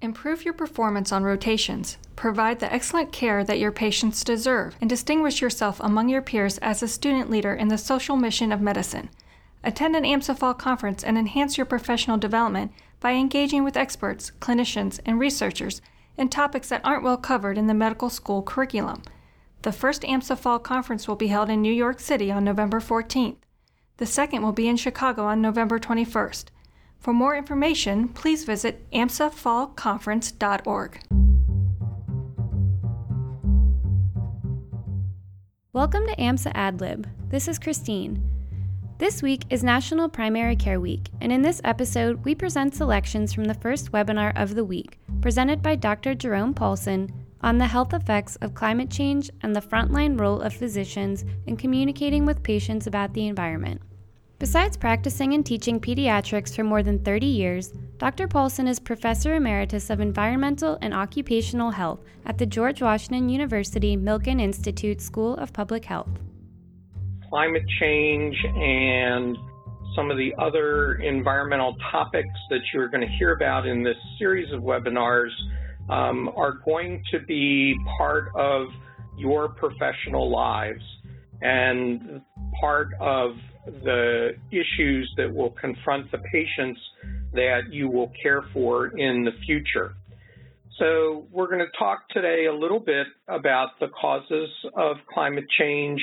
Improve your performance on rotations, provide the excellent care that your patients deserve, and distinguish yourself among your peers as a student leader in the social mission of medicine. Attend an AMSA Fall conference and enhance your professional development by engaging with experts, clinicians, and researchers in topics that aren't well covered in the medical school curriculum. The first AMSA Fall conference will be held in New York City on November 14th. The second will be in Chicago on November 21st. For more information, please visit amsafallconference.org. Welcome to AMSA AdLib. This is Christine. This week is National Primary Care Week, and in this episode, we present selections from the first webinar of the week, presented by Dr. Jerome Paulson on the health effects of climate change and the frontline role of physicians in communicating with patients about the environment. Besides practicing and teaching pediatrics for more than 30 years, Dr. Paulson is Professor Emeritus of Environmental and Occupational Health at the George Washington University Milken Institute School of Public Health. Climate change and some of the other environmental topics that you're going to hear about in this series of webinars um, are going to be part of your professional lives and part of the issues that will confront the patients that you will care for in the future. So we're going to talk today a little bit about the causes of climate change,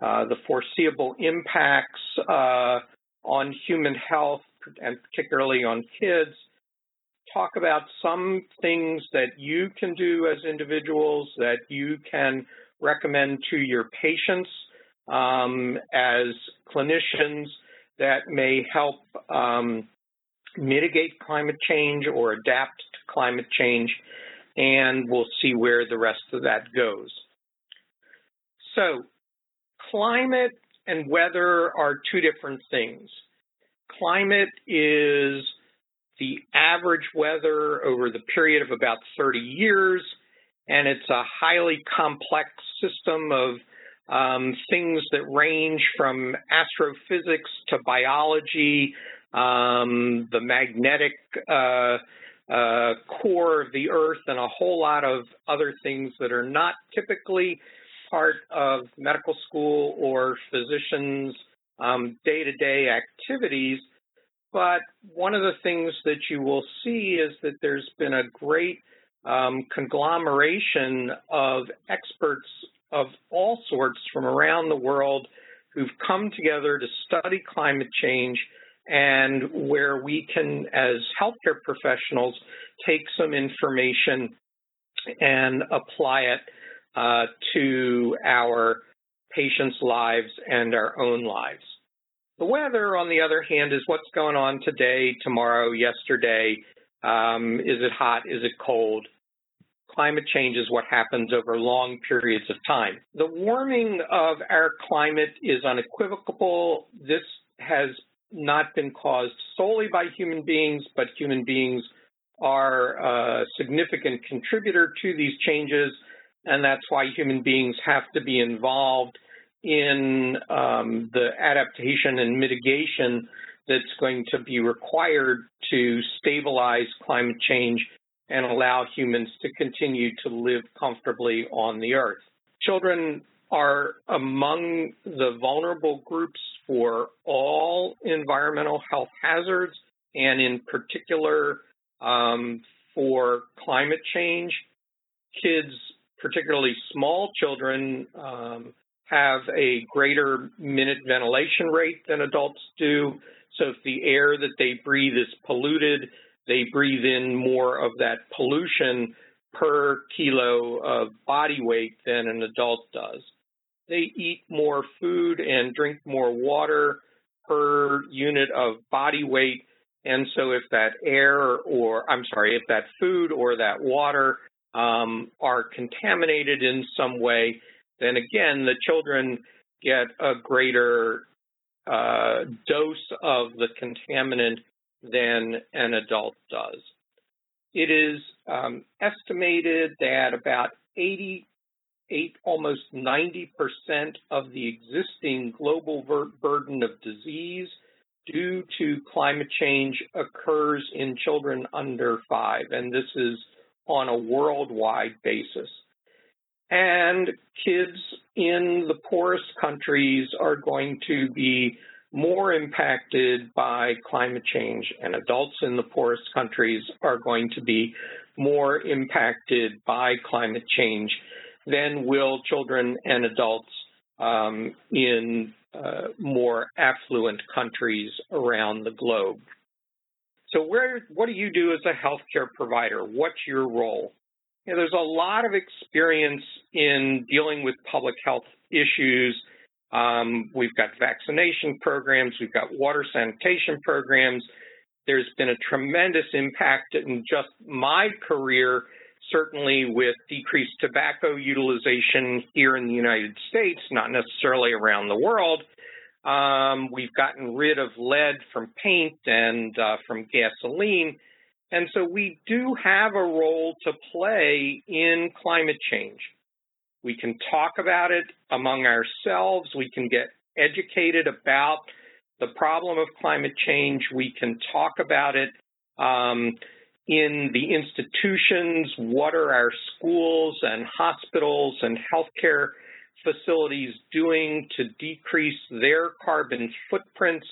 uh, the foreseeable impacts uh, on human health and particularly on kids, talk about some things that you can do as individuals that you can recommend to your patients um, as clinicians that may help um, mitigate climate change or adapt to climate change, and we'll see where the rest of that goes. So climate and weather are two different things. Climate is the average weather over the period of about 30 years, and it's a highly complex system of um, things that range from astrophysics to biology, um, the magnetic uh, uh, core of the Earth, and a whole lot of other things that are not typically part of medical school or physicians' um, day-to-day -day activities. But one of the things that you will see is that there's been a great um, conglomeration of experts of all sorts from around the world who've come together to study climate change and where we can, as healthcare professionals, take some information and apply it uh, to our patients' lives and our own lives. The weather, on the other hand, is what's going on today, tomorrow, yesterday. Um, is it hot? Is it cold? Climate change is what happens over long periods of time. The warming of our climate is unequivocal. This has not been caused solely by human beings, but human beings are a significant contributor to these changes, and that's why human beings have to be involved in um, the adaptation and mitigation that's going to be required to stabilize climate change and allow humans to continue to live comfortably on the earth. Children are among the vulnerable groups for all environmental health hazards, and in particular um, for climate change. Kids, particularly small children, um, have a greater minute ventilation rate than adults do. So if the air that they breathe is polluted, they breathe in more of that pollution per kilo of body weight than an adult does. They eat more food and drink more water per unit of body weight. And so if that air or, I'm sorry, if that food or that water um, are contaminated in some way, then again, the children get a greater uh, dose of the contaminant than an adult does. It is um, estimated that about 88, almost 90% of the existing global burden of disease due to climate change occurs in children under five, and this is on a worldwide basis. And kids in the poorest countries are going to be more impacted by climate change, and adults in the poorest countries are going to be more impacted by climate change than will children and adults um, in uh, more affluent countries around the globe. So where, what do you do as a healthcare provider? What's your role? You know, there's a lot of experience in dealing with public health issues um, we've got vaccination programs, we've got water sanitation programs. There's been a tremendous impact in just my career, certainly with decreased tobacco utilization here in the United States, not necessarily around the world. Um, we've gotten rid of lead from paint and uh, from gasoline. And so we do have a role to play in climate change. We can talk about it among ourselves. We can get educated about the problem of climate change. We can talk about it um, in the institutions. What are our schools and hospitals and healthcare facilities doing to decrease their carbon footprints?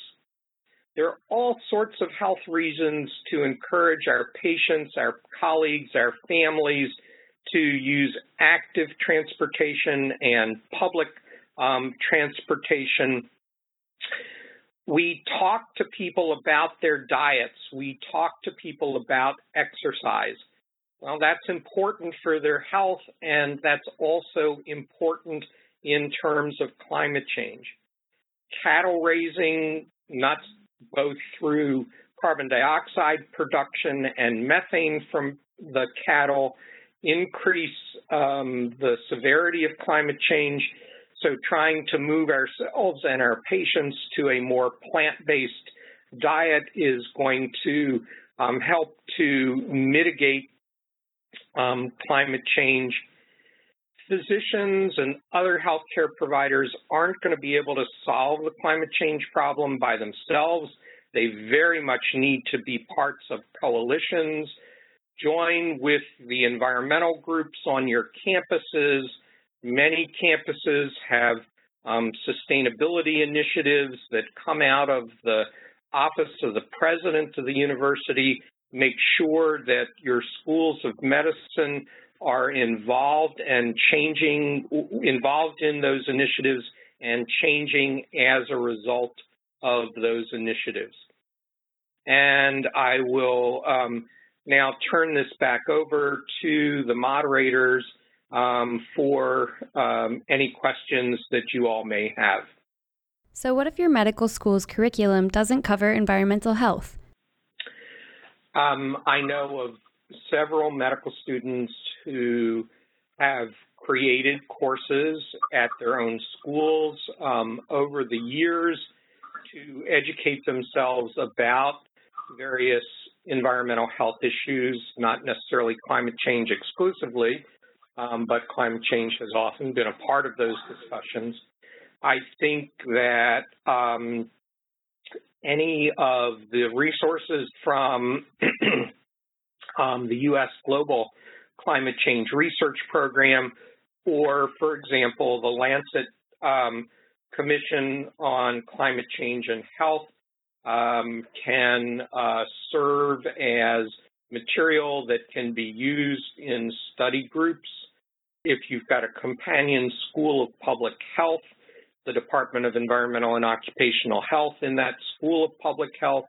There are all sorts of health reasons to encourage our patients, our colleagues, our families to use active transportation and public um, transportation. We talk to people about their diets. We talk to people about exercise. Well, that's important for their health, and that's also important in terms of climate change. Cattle raising, not both through carbon dioxide production and methane from the cattle, increase um, the severity of climate change. So trying to move ourselves and our patients to a more plant-based diet is going to um, help to mitigate um, climate change. Physicians and other healthcare providers aren't going to be able to solve the climate change problem by themselves. They very much need to be parts of coalitions join with the environmental groups on your campuses. Many campuses have um, sustainability initiatives that come out of the office of the president of the university. Make sure that your schools of medicine are involved and changing, involved in those initiatives and changing as a result of those initiatives. And I will um, now turn this back over to the moderators um, for um, any questions that you all may have. So, what if your medical school's curriculum doesn't cover environmental health? Um, I know of several medical students who have created courses at their own schools um, over the years to educate themselves about various environmental health issues, not necessarily climate change exclusively, um, but climate change has often been a part of those discussions. I think that um, any of the resources from um, the U.S. Global Climate Change Research Program, or, for example, the Lancet um, Commission on Climate Change and Health um, can uh, serve as material that can be used in study groups. If you've got a companion school of public health, the Department of Environmental and Occupational Health in that school of public health.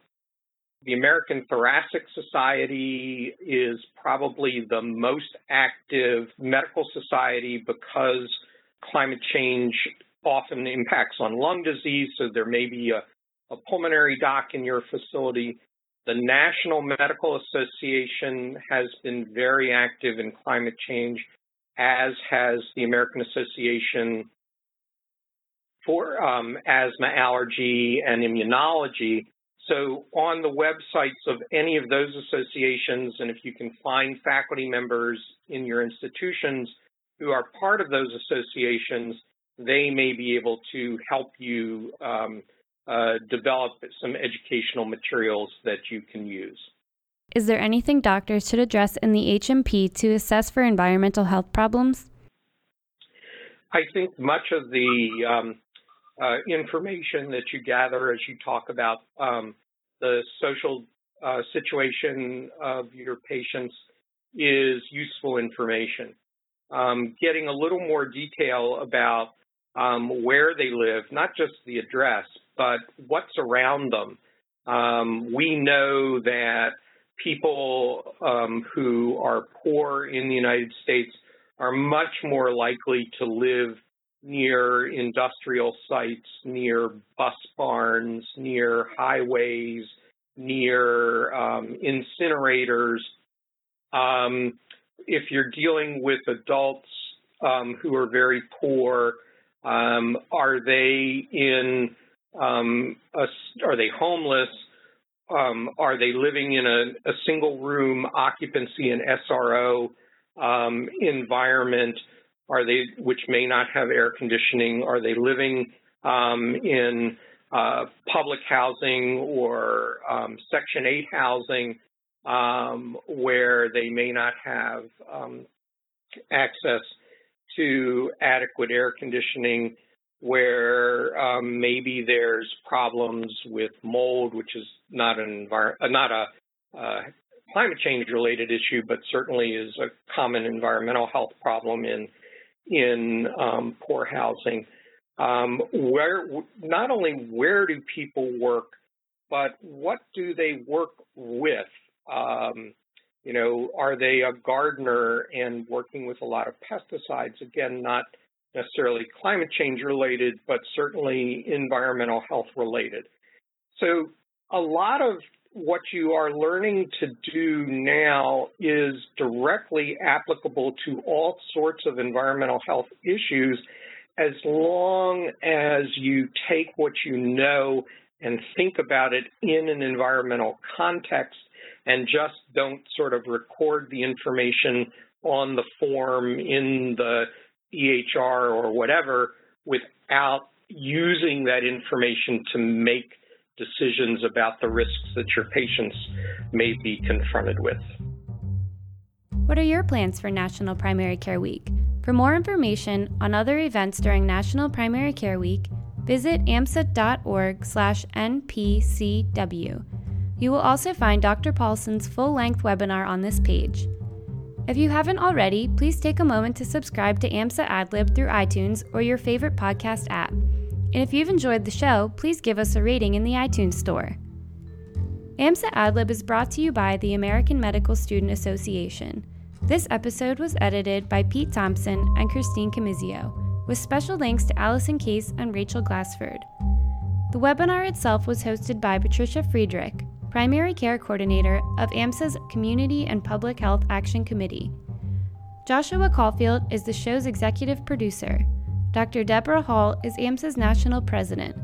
The American Thoracic Society is probably the most active medical society because climate change often impacts on lung disease, so there may be a a pulmonary doc in your facility. The National Medical Association has been very active in climate change, as has the American Association for um, Asthma, Allergy, and Immunology. So on the websites of any of those associations, and if you can find faculty members in your institutions who are part of those associations, they may be able to help you um, uh, develop some educational materials that you can use. Is there anything doctors should address in the H&P to assess for environmental health problems? I think much of the um, uh, information that you gather as you talk about um, the social uh, situation of your patients is useful information. Um, getting a little more detail about um, where they live, not just the address, but what's around them. Um, we know that people um, who are poor in the United States are much more likely to live near industrial sites, near bus barns, near highways, near um, incinerators. Um, if you're dealing with adults um, who are very poor, um, are they in um, are they homeless? Um, are they living in a, a, single room occupancy and SRO environment? Are they, which may not have air conditioning? Are they living um, in uh, public housing or um, Section 8 housing um, where they may not have um, access to adequate air conditioning, where um, maybe there's problems with mold, which is not an envir- uh, not a uh, climate change related issue, but certainly is a common environmental health problem in in um, poor housing. Um, where not only where do people work, but what do they work with? Um, you know, are they a gardener and working with a lot of pesticides? Again, not necessarily climate change related, but certainly environmental health related. So a lot of what you are learning to do now is directly applicable to all sorts of environmental health issues as long as you take what you know and think about it in an environmental context and just don't sort of record the information on the form in the EHR or whatever without using that information to make decisions about the risks that your patients may be confronted with. What are your plans for National Primary Care Week? For more information on other events during National Primary Care Week, visit amsa.org/npcw. You will also find Dr. Paulson's full-length webinar on this page. If you haven't already, please take a moment to subscribe to AMSA AdLib through iTunes or your favorite podcast app. And if you've enjoyed the show, please give us a rating in the iTunes Store. AMSA AdLib is brought to you by the American Medical Student Association. This episode was edited by Pete Thompson and Christine Camizio, with special thanks to Allison Case and Rachel Glassford. The webinar itself was hosted by Patricia Friedrich, Primary Care Coordinator of AMSA's Community and Public Health Action Committee. Joshua Caulfield is the show's executive producer. Dr. Deborah Hall is AMSA's national president.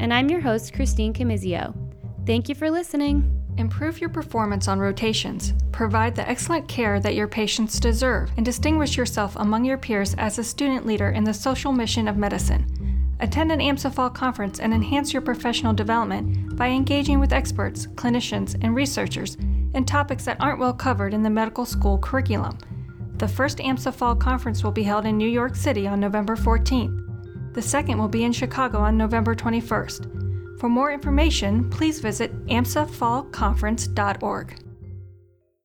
And I'm your host, Christine Camizio. Thank you for listening. Improve your performance on rotations, provide the excellent care that your patients deserve, and distinguish yourself among your peers as a student leader in the social mission of medicine. Attend an AMSA Fall Conference and enhance your professional development by engaging with experts, clinicians, and researchers in topics that aren't well covered in the medical school curriculum. The first AMSA Fall Conference will be held in New York City on November 14th. The second will be in Chicago on November 21st. For more information, please visit amsafallconference.org.